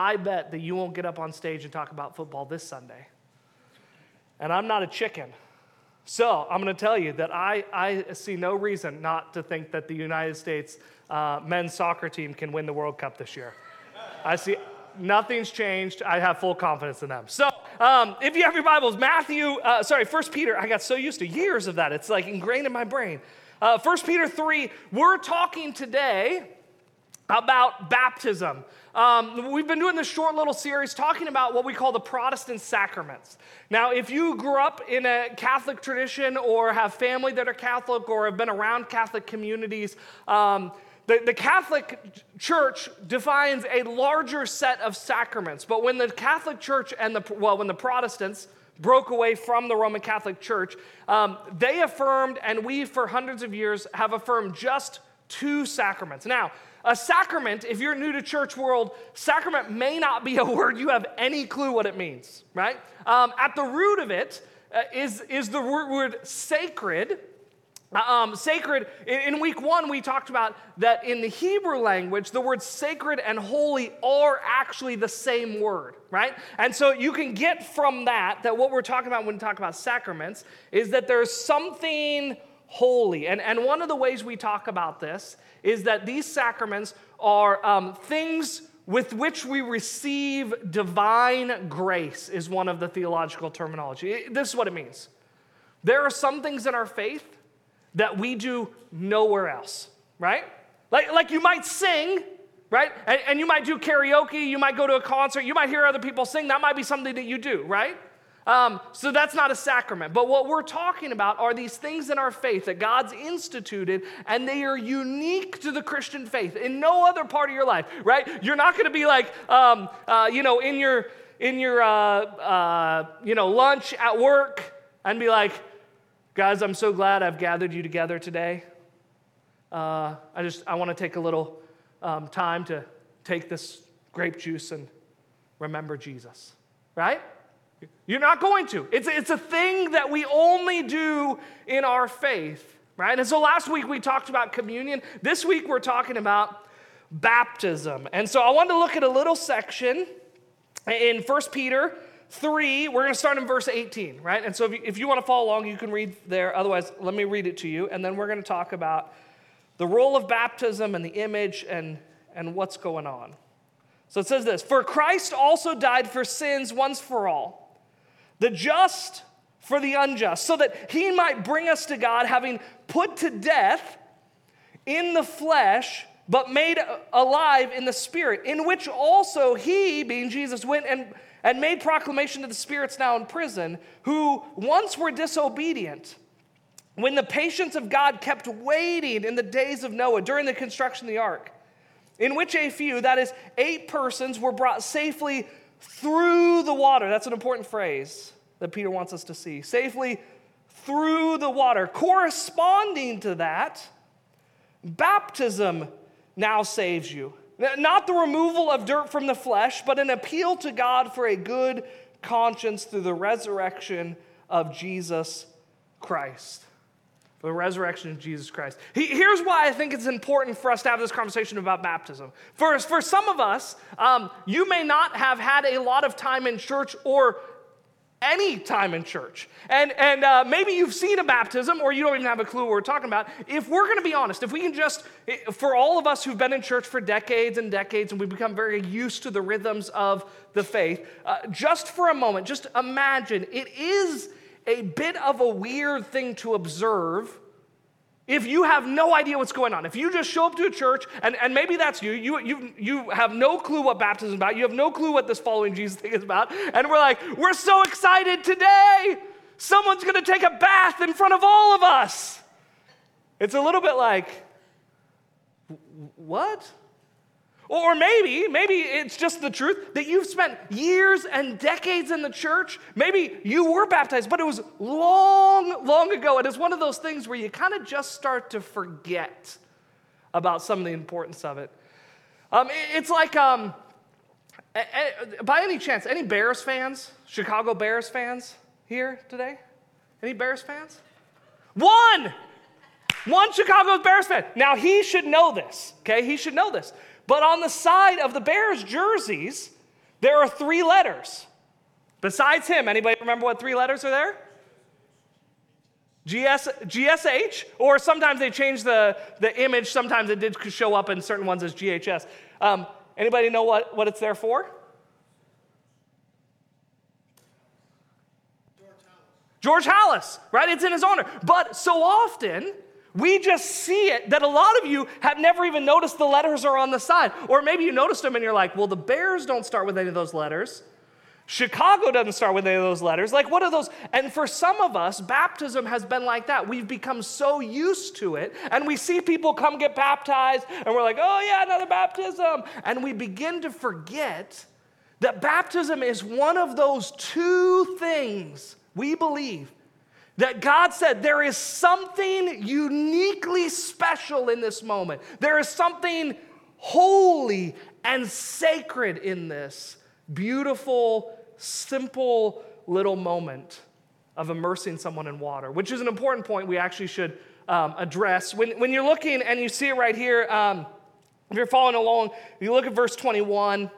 I bet that you won't get up on stage and talk about football this Sunday. And I'm not a chicken. So I'm going to tell you that I, I see no reason not to think that the United States uh, men's soccer team can win the World Cup this year. I see nothing's changed. I have full confidence in them. So um, if you have your Bibles, Matthew, uh, sorry, First Peter, I got so used to years of that. It's like ingrained in my brain. Uh, 1 Peter 3, we're talking today about baptism. Um, we've been doing this short little series talking about what we call the Protestant sacraments. Now, if you grew up in a Catholic tradition or have family that are Catholic or have been around Catholic communities, um, the, the Catholic Church defines a larger set of sacraments. But when the Catholic Church and the, well, when the Protestants, broke away from the Roman Catholic Church, um, they affirmed, and we for hundreds of years have affirmed just two sacraments. Now, a sacrament, if you're new to church world, sacrament may not be a word you have any clue what it means, right? Um, at the root of it uh, is is the word sacred, um, sacred, in week one, we talked about that in the Hebrew language, the words sacred and holy are actually the same word, right? And so you can get from that that what we're talking about when we talk about sacraments is that there's something holy. And, and one of the ways we talk about this is that these sacraments are um, things with which we receive divine grace, is one of the theological terminology. This is what it means. There are some things in our faith that we do nowhere else, right? Like, like you might sing, right? And, and, you might do karaoke, you might go to a concert, you might hear other people sing. That might be something that you do, right? Um, so that's not a sacrament. But what we're talking about are these things in our faith that God's instituted, and they are unique to the Christian faith in no other part of your life, right? You're not going to be like, um, uh, you know, in your in your uh, uh, you know lunch at work and be like, Guys, I'm so glad I've gathered you together today. Uh, I just I want to take a little um, time to take this grape juice and remember Jesus, right? You're not going to. It's, it's a thing that we only do in our faith, right? And so last week we talked about communion. This week we're talking about baptism. And so I wanted to look at a little section in 1 Peter 3, we're going to start in verse 18, right? And so if you, if you want to follow along, you can read there. Otherwise, let me read it to you. And then we're going to talk about the role of baptism and the image and, and what's going on. So it says this For Christ also died for sins once for all, the just for the unjust, so that he might bring us to God, having put to death in the flesh but made alive in the spirit, in which also he, being Jesus, went and and made proclamation to the spirits now in prison, who once were disobedient. When the patience of God kept waiting in the days of Noah during the construction of the ark, in which a few, that is, eight persons, were brought safely through the water. That's an important phrase that Peter wants us to see. Safely through the water. Corresponding to that, baptism now saves you. Not the removal of dirt from the flesh, but an appeal to God for a good conscience through the resurrection of Jesus Christ. The resurrection of Jesus Christ. Here's why I think it's important for us to have this conversation about baptism. First, for some of us, um, you may not have had a lot of time in church or any time in church. And, and uh, maybe you've seen a baptism or you don't even have a clue what we're talking about. If we're going to be honest, if we can just, for all of us who've been in church for decades and decades and we've become very used to the rhythms of the faith, uh, just for a moment, just imagine it is a bit of a weird thing to observe if you have no idea what's going on, if you just show up to a church, and, and maybe that's you, you, you, you have no clue what baptism is about, you have no clue what this following Jesus thing is about, and we're like, we're so excited today, someone's gonna take a bath in front of all of us. It's a little bit like, what? Or maybe, maybe it's just the truth that you've spent years and decades in the church. Maybe you were baptized, but it was long, long ago. And it's one of those things where you kind of just start to forget about some of the importance of it. Um, it's like, um, by any chance, any Bears fans, Chicago Bears fans here today? Any Bears fans? One! One Chicago Bears fan. Now, he should know this, okay? He should know this. But on the side of the Bears jerseys, there are three letters. Besides him, anybody remember what three letters are there? GS, GSH, or sometimes they change the, the image. Sometimes it did show up in certain ones as GHS. Um, anybody know what, what it's there for? George Halas, right? It's in his honor. But so often, we just see it that a lot of you have never even noticed the letters are on the side. Or maybe you noticed them and you're like, well, the Bears don't start with any of those letters. Chicago doesn't start with any of those letters. Like, what are those? And for some of us, baptism has been like that. We've become so used to it, and we see people come get baptized, and we're like, oh, yeah, another baptism. And we begin to forget that baptism is one of those two things we believe that God said there is something uniquely special in this moment. There is something holy and sacred in this beautiful, simple little moment of immersing someone in water, which is an important point we actually should um, address. When, when you're looking and you see it right here, um, if you're following along, you look at verse 21.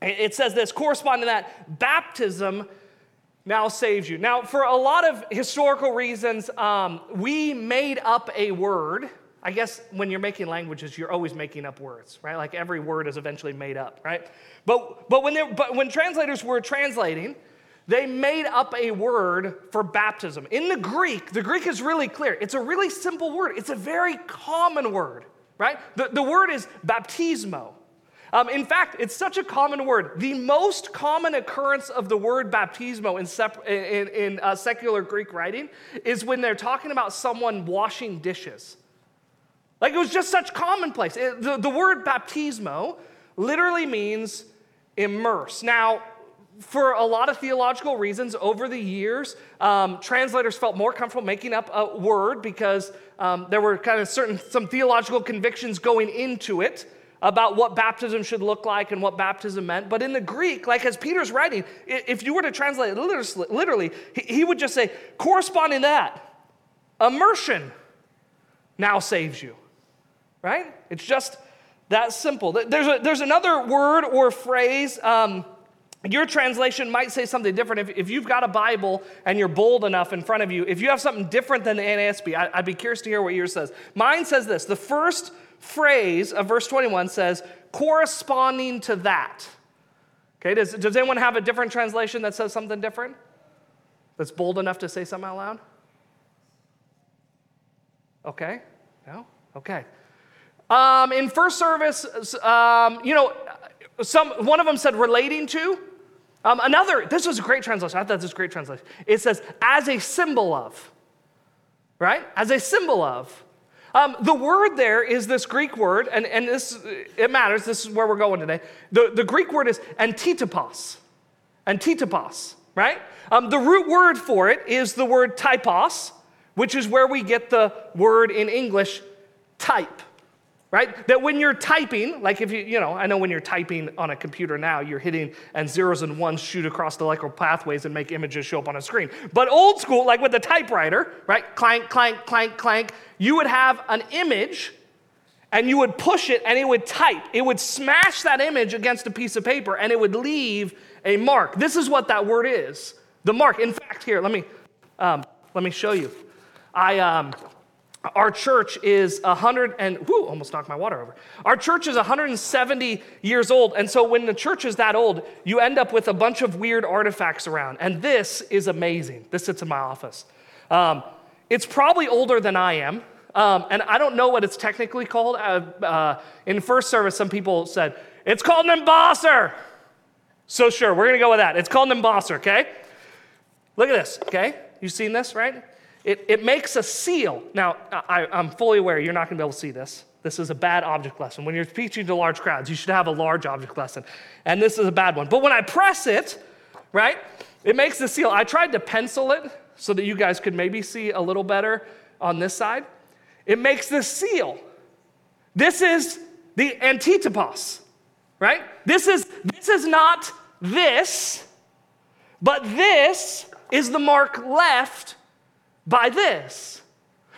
It says this corresponding to that, baptism now saves you. Now, for a lot of historical reasons, um, we made up a word. I guess when you're making languages, you're always making up words, right? Like every word is eventually made up, right? But, but, when, they but when translators were translating, they made up a word for baptism. In the Greek, the Greek is really clear. It's a really simple word, it's a very common word, right? The, the word is baptismo. Um, in fact, it's such a common word. The most common occurrence of the word baptismo in, sep- in, in uh, secular Greek writing is when they're talking about someone washing dishes. Like it was just such commonplace. It, the, the word baptismo literally means immerse. Now, for a lot of theological reasons over the years, um, translators felt more comfortable making up a word because um, there were kind of certain some theological convictions going into it about what baptism should look like and what baptism meant. But in the Greek, like as Peter's writing, if you were to translate it literally, he would just say, corresponding to that, immersion now saves you. Right? It's just that simple. There's, a, there's another word or phrase. Um, your translation might say something different. If, if you've got a Bible and you're bold enough in front of you, if you have something different than the NASB, I, I'd be curious to hear what yours says. Mine says this the first phrase of verse 21 says, corresponding to that. Okay, does, does anyone have a different translation that says something different? That's bold enough to say something out loud? Okay, no? Okay. Um, in first service, um, you know, some, one of them said relating to. Um, another, this was a great translation. I thought this was a great translation. It says, as a symbol of, right? As a symbol of. Um, the word there is this Greek word, and, and this, it matters. This is where we're going today. The, the Greek word is antitopos. Antitopos, right? Um, the root word for it is the word typos, which is where we get the word in English type right? That when you're typing, like if you, you know, I know when you're typing on a computer now, you're hitting and zeros and ones shoot across the electrical pathways and make images show up on a screen. But old school, like with the typewriter, right? Clank, clank, clank, clank, you would have an image and you would push it and it would type. It would smash that image against a piece of paper and it would leave a mark. This is what that word is the mark. In fact, here, let me, um, let me show you. I, um, our church is 100 and, whoo, almost knocked my water over. Our church is 170 years old. And so when the church is that old, you end up with a bunch of weird artifacts around. And this is amazing. This sits in my office. Um, it's probably older than I am. Um, and I don't know what it's technically called. Uh, uh, in first service, some people said, it's called an embosser. So sure, we're to go with that. It's called an embosser, okay? Look at this, okay? You've seen this, right? It, it makes a seal. Now, I, I'm fully aware you're not going to be able to see this. This is a bad object lesson. When you're teaching to large crowds, you should have a large object lesson. And this is a bad one. But when I press it, right, it makes the seal. I tried to pencil it so that you guys could maybe see a little better on this side. It makes this seal. This is the antitopos, right? This is, this is not this, but this is the mark left by this.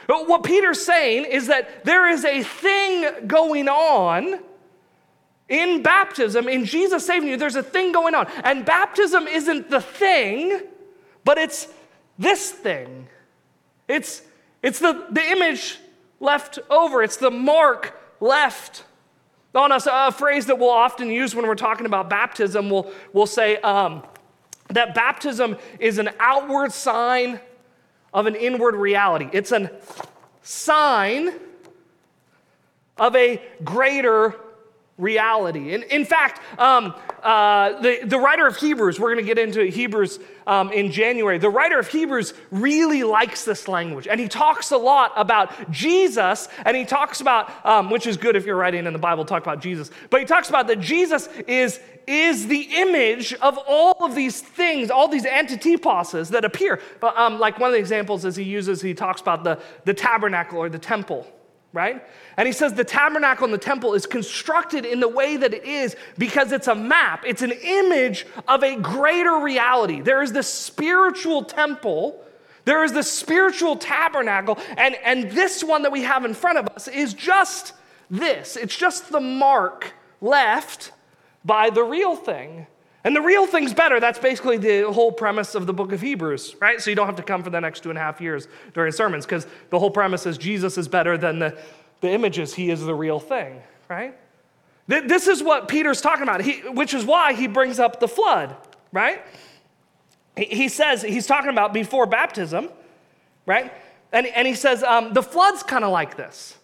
What Peter's saying is that there is a thing going on In baptism, in Jesus saving you, there's a thing going on. And baptism isn't the thing, but it's this thing. It's, it's the, the image left over, it's the mark left on us. A phrase that we'll often use when we're talking about baptism, we'll, we'll say um, that baptism is an outward sign of an inward reality. It's a sign of a greater reality. In, in fact, um, uh, the, the writer of Hebrews, we're going to get into Hebrews um, in January, the writer of Hebrews really likes this language. And he talks a lot about Jesus, and he talks about, um, which is good if you're writing in the Bible, talk about Jesus, but he talks about that Jesus is, is the image of all of these things, all these antitoposes that appear. But um, like one of the examples is he uses, he talks about the, the tabernacle or the temple right? And he says the tabernacle and the temple is constructed in the way that it is because it's a map, it's an image of a greater reality. There is this spiritual temple. There is this spiritual tabernacle, and, and this one that we have in front of us is just this. It's just the mark left by the real thing. And the real thing's better. That's basically the whole premise of the book of Hebrews, right? So you don't have to come for the next two and a half years during sermons because the whole premise is Jesus is better than the, the images. He is the real thing, right? This is what Peter's talking about, he, which is why he brings up the flood, right? He, he says, he's talking about before baptism, right? And, and he says, um, the flood's kind of like this,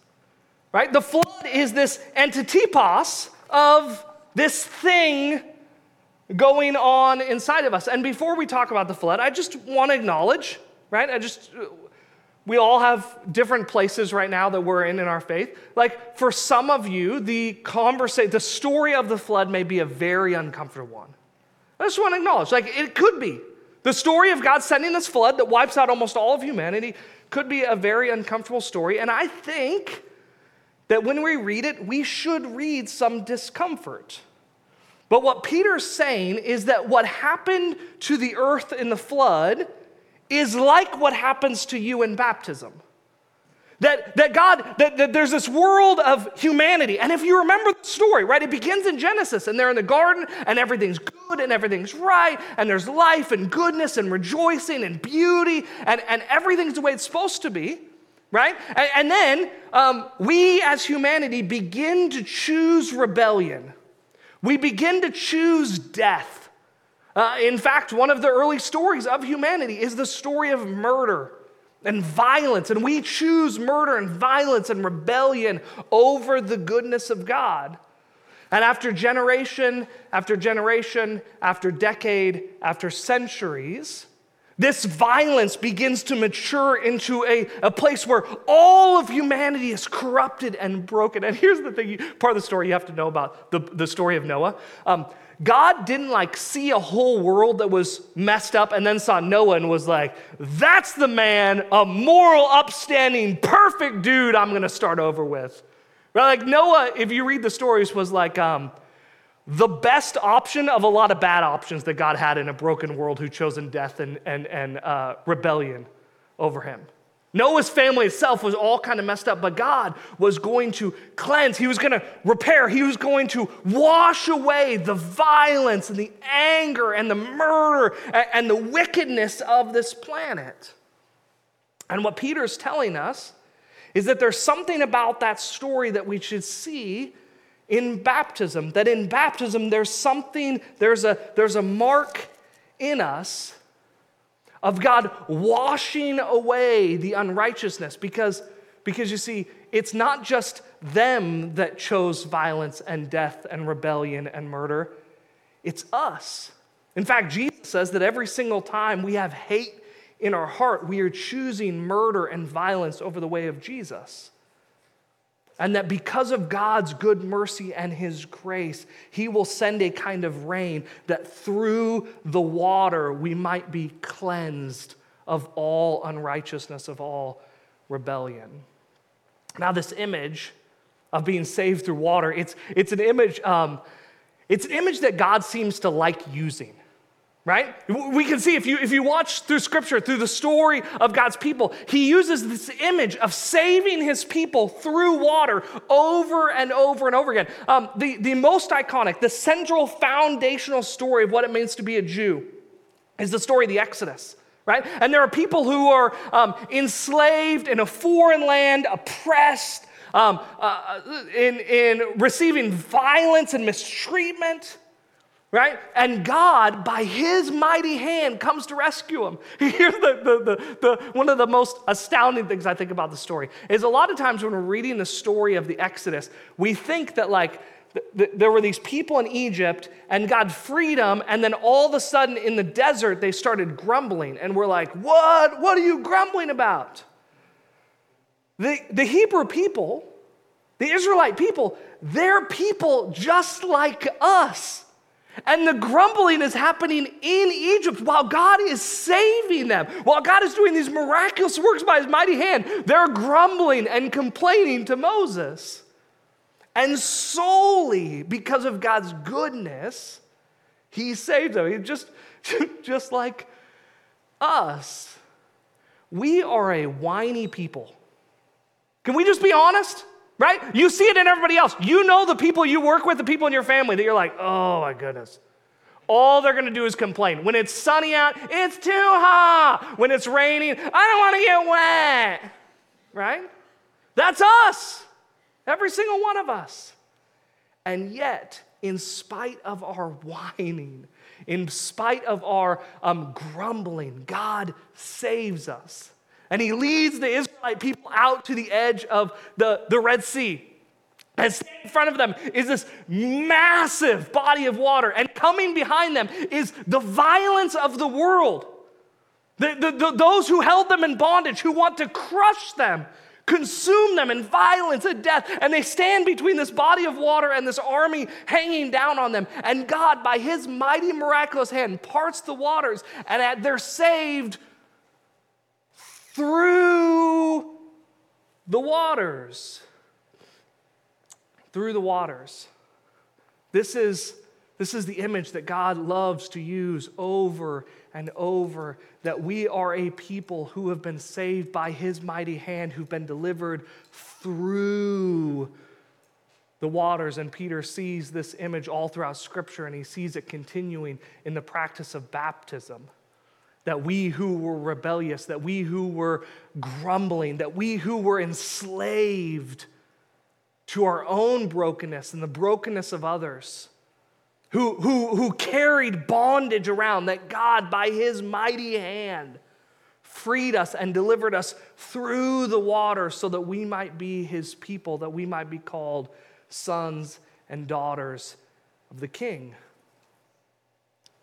right? The flood is this antitopos of this thing going on inside of us. And before we talk about the flood, I just want to acknowledge, right? I just, uh, we all have different places right now that we're in in our faith. Like for some of you, the conversation, the story of the flood may be a very uncomfortable one. I just want to acknowledge, like it could be. The story of God sending this flood that wipes out almost all of humanity could be a very uncomfortable story. And I think that when we read it, we should read some discomfort. But what Peter's saying is that what happened to the earth in the flood is like what happens to you in baptism. That, that God, that, that there's this world of humanity. And if you remember the story, right, it begins in Genesis and they're in the garden and everything's good and everything's right and there's life and goodness and rejoicing and beauty and, and everything's the way it's supposed to be, right? And, and then um, we as humanity begin to choose rebellion we begin to choose death. Uh, in fact, one of the early stories of humanity is the story of murder and violence, and we choose murder and violence and rebellion over the goodness of God. And after generation after generation, after decade, after centuries, this violence begins to mature into a, a place where all of humanity is corrupted and broken. And here's the thing part of the story you have to know about the, the story of Noah. Um, God didn't like see a whole world that was messed up and then saw Noah and was like, that's the man, a moral, upstanding, perfect dude I'm gonna start over with. Right? Like Noah, if you read the stories, was like, um, the best option of a lot of bad options that God had in a broken world who chosen death and, and, and uh, rebellion over him. Noah's family itself was all kind of messed up, but God was going to cleanse. He was going to repair. He was going to wash away the violence and the anger and the murder and the wickedness of this planet. And what Peter's telling us is that there's something about that story that we should see in baptism, that in baptism there's something, there's a, there's a mark in us of God washing away the unrighteousness because, because you see, it's not just them that chose violence and death and rebellion and murder, it's us. In fact, Jesus says that every single time we have hate in our heart, we are choosing murder and violence over the way of Jesus. And that because of God's good mercy and his grace, he will send a kind of rain that through the water we might be cleansed of all unrighteousness, of all rebellion. Now, this image of being saved through water, it's, it's, an image, um, it's an image that God seems to like using. Right? We can see if you, if you watch through scripture, through the story of God's people, he uses this image of saving his people through water over and over and over again. Um, the, the most iconic, the central foundational story of what it means to be a Jew is the story of the Exodus. Right? And there are people who are um, enslaved in a foreign land, oppressed, um, uh, in, in receiving violence and mistreatment right? And God, by his mighty hand, comes to rescue him. Here's the, the, the, the, one of the most astounding things I think about the story is a lot of times when we're reading the story of the Exodus, we think that like there were these people in Egypt and God freed them, and then all of a sudden in the desert they started grumbling, and we're like, What? What are you grumbling about? The, the Hebrew people, the Israelite people, they're people just like us. And the grumbling is happening in Egypt while God is saving them. While God is doing these miraculous works by his mighty hand, they're grumbling and complaining to Moses. And solely because of God's goodness, he saved them. He just, just like us, we are a whiny people. Can we just be honest? Right? You see it in everybody else. You know the people you work with, the people in your family that you're like, oh my goodness. All they're gonna do is complain. When it's sunny out, it's too hot. When it's raining, I don't wanna get wet, right? That's us, every single one of us. And yet, in spite of our whining, in spite of our um, grumbling, God saves us. And he leads the Israelite people out to the edge of the, the Red Sea. And in front of them is this massive body of water. And coming behind them is the violence of the world. The, the, the, those who held them in bondage, who want to crush them, consume them in violence and death. And they stand between this body of water and this army hanging down on them. And God, by his mighty, miraculous hand, parts the waters, and they're saved through the waters. Through the waters. This is, this is the image that God loves to use over and over that we are a people who have been saved by his mighty hand, who've been delivered through the waters. And Peter sees this image all throughout Scripture and he sees it continuing in the practice of baptism that we who were rebellious, that we who were grumbling, that we who were enslaved to our own brokenness and the brokenness of others, who, who, who carried bondage around, that God, by his mighty hand, freed us and delivered us through the water so that we might be his people, that we might be called sons and daughters of the king.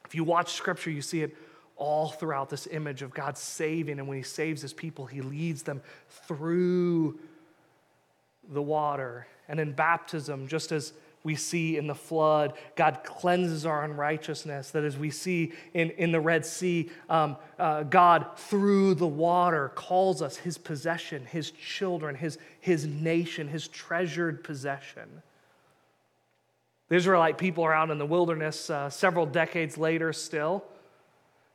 If you watch scripture, you see it all throughout this image of God saving. And when He saves His people, He leads them through the water. And in baptism, just as we see in the flood, God cleanses our unrighteousness. That as we see in, in the Red Sea, um, uh, God through the water calls us His possession, His children, His, his nation, His treasured possession. The Israelite people are out in the wilderness uh, several decades later still.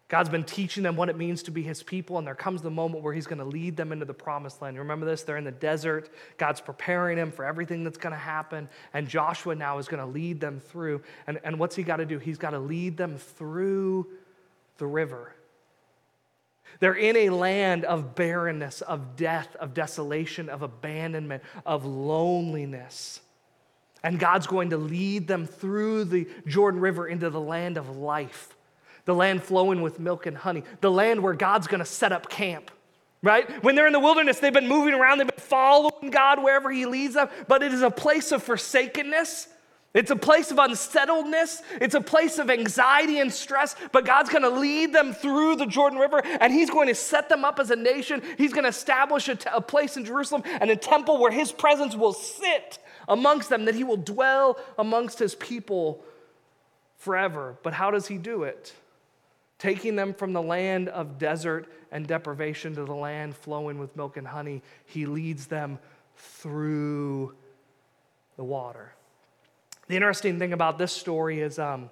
God's been teaching them what it means to be his people, and there comes the moment where he's going to lead them into the promised land. You remember this? They're in the desert. God's preparing them for everything that's going to happen, and Joshua now is going to lead them through. And, and what's he got to do? He's got to lead them through the river. They're in a land of barrenness, of death, of desolation, of abandonment, of loneliness. And God's going to lead them through the Jordan River into the land of life the land flowing with milk and honey, the land where God's to set up camp. Right? When they're in the wilderness, they've been moving around, they've been following God wherever He leads them, but it is a place of forsakenness. It's a place of unsettledness. It's a place of anxiety and stress, but God's going to lead them through the Jordan River and He's going to set them up as a nation. He's going to establish a, t- a place in Jerusalem and a temple where His presence will sit amongst them, that He will dwell amongst His people forever. But how does He do it? Taking them from the land of desert and deprivation to the land flowing with milk and honey. He leads them through the water. The interesting thing about this story is um,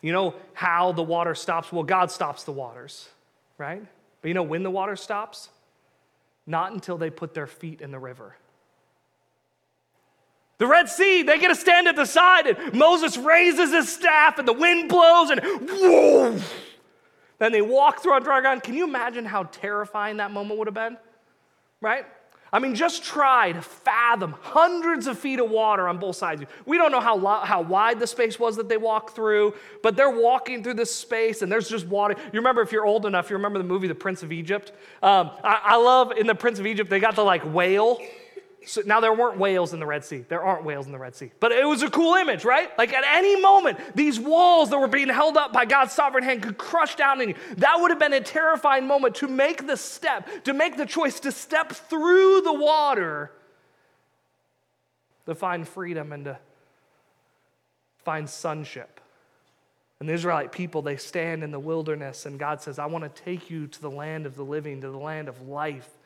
You know how the water stops? Well, God stops the waters, right? But you know when the water stops? Not until they put their feet in the river. The Red Sea, they get to stand at the side, and Moses raises his staff, and the wind blows, and whoa! Then they walk through on dry ground. Can you imagine how terrifying that moment would have been? Right? I mean, just try to fathom hundreds of feet of water on both sides. We don't know how, lo- how wide the space was that they walked through, but they're walking through this space and there's just water. You remember, if you're old enough, you remember the movie The Prince of Egypt? Um, I, I love in The Prince of Egypt, they got the like whale so now there weren't whales in the Red Sea. There aren't whales in the Red Sea. But it was a cool image, right? Like at any moment, these walls that were being held up by God's sovereign hand could crush down on you. That would have been a terrifying moment to make the step, to make the choice to step through the water to find freedom and to find sonship. And the Israelite people, they stand in the wilderness, and God says, I want to take you to the land of the living, to the land of life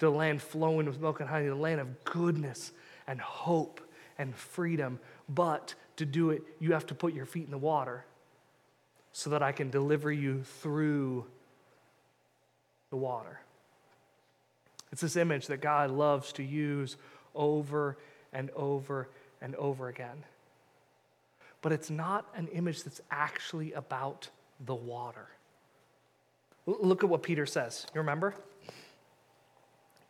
the land flowing with milk and honey, the land of goodness and hope and freedom. But to do it, you have to put your feet in the water so that I can deliver you through the water. It's this image that God loves to use over and over and over again. But it's not an image that's actually about the water. Look at what Peter says. You remember?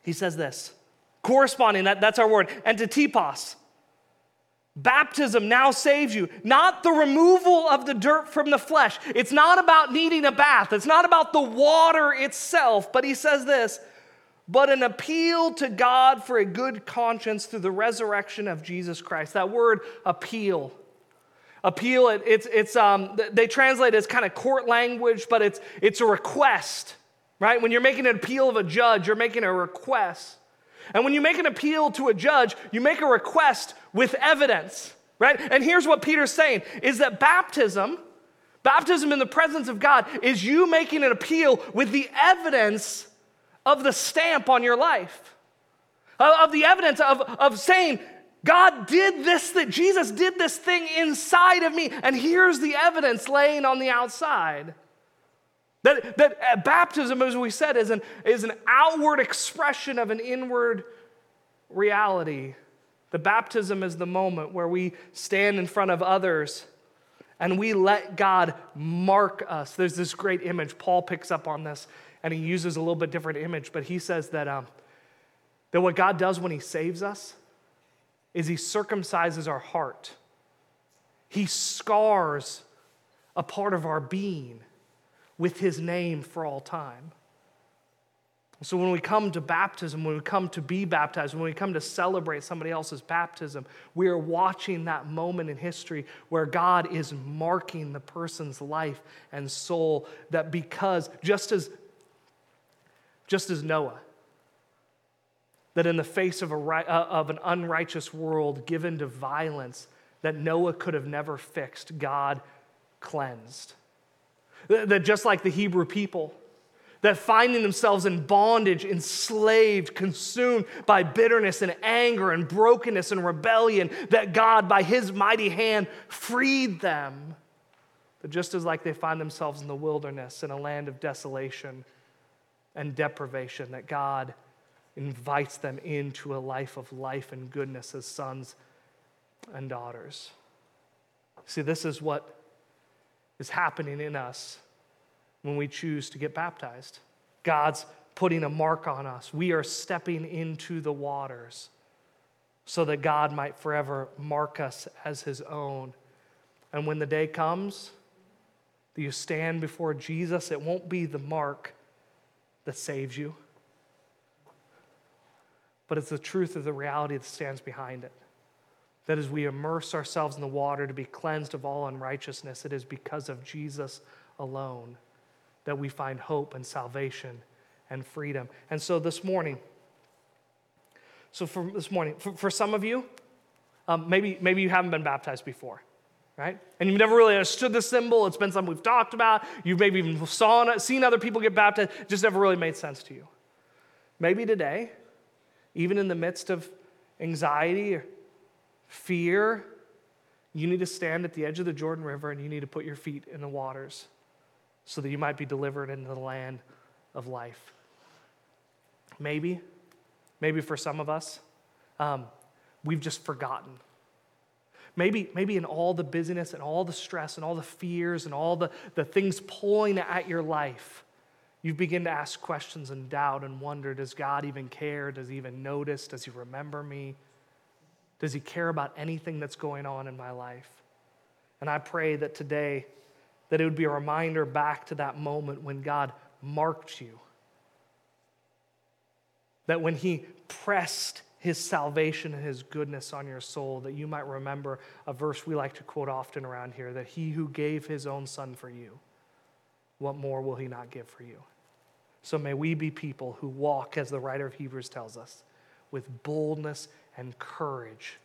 He says this corresponding, that, that's our word, antitipos. Baptism now saves you, not the removal of the dirt from the flesh. It's not about needing a bath, it's not about the water itself, but he says this but an appeal to God for a good conscience through the resurrection of Jesus Christ. That word appeal. Appeal, it, it's, it's, um, they translate it as kind of court language, but it's, it's a request right? When you're making an appeal of a judge, you're making a request. And when you make an appeal to a judge, you make a request with evidence, right? And here's what Peter's saying is that baptism, baptism in the presence of God, is you making an appeal with the evidence of the stamp on your life, of the evidence of, of saying, God did this, that Jesus did this thing inside of me, and here's the evidence laying on the outside. That, that baptism, as we said, is an, is an outward expression of an inward reality. The baptism is the moment where we stand in front of others and we let God mark us. There's this great image. Paul picks up on this and he uses a little bit different image, but he says that, um, that what God does when he saves us is he circumcises our heart, he scars a part of our being with his name for all time. So, when we come to baptism, when we come to be baptized, when we come to celebrate somebody else's baptism, we are watching that moment in history where God is marking the person's life and soul. That because, just as, just as Noah, that in the face of, a, uh, of an unrighteous world given to violence that Noah could have never fixed, God cleansed. That just like the Hebrew people, that finding themselves in bondage, enslaved, consumed by bitterness and anger and brokenness and rebellion, that God, by his mighty hand, freed them. That just as like they find themselves in the wilderness, in a land of desolation and deprivation, that God invites them into a life of life and goodness as sons and daughters. See, this is what is happening in us when we choose to get baptized. God's putting a mark on us. We are stepping into the waters so that God might forever mark us as his own. And when the day comes that you stand before Jesus, it won't be the mark that saves you, but it's the truth of the reality that stands behind it that as we immerse ourselves in the water to be cleansed of all unrighteousness, it is because of Jesus alone that we find hope and salvation and freedom. And so this morning, so for this morning, for, for some of you, um, maybe, maybe you haven't been baptized before, right? And you've never really understood the symbol. It's been something we've talked about. You've maybe even saw, seen other people get baptized. It just never really made sense to you. Maybe today, even in the midst of anxiety or fear, You need to stand at the edge of the Jordan River and you need to put your feet in the waters so that you might be delivered into the land of life. Maybe, maybe for some of us, um, we've just forgotten. Maybe, maybe in all the busyness and all the stress and all the fears and all the, the things pulling at your life, you begin to ask questions and doubt and wonder Does God even care? Does He even notice? Does He remember me? Does He care about anything that's going on in my life? And I pray that today, that it would be a reminder back to that moment when God marked you. That when He pressed His salvation and His goodness on your soul, that you might remember a verse we like to quote often around here that He who gave His own Son for you, what more will He not give for you? So may we be people who walk, as the writer of Hebrews tells us, with boldness and courage,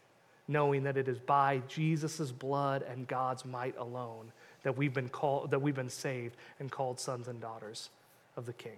knowing that it is by Jesus' blood and God's might alone that we've been called, that we've been saved and called sons and daughters of the King.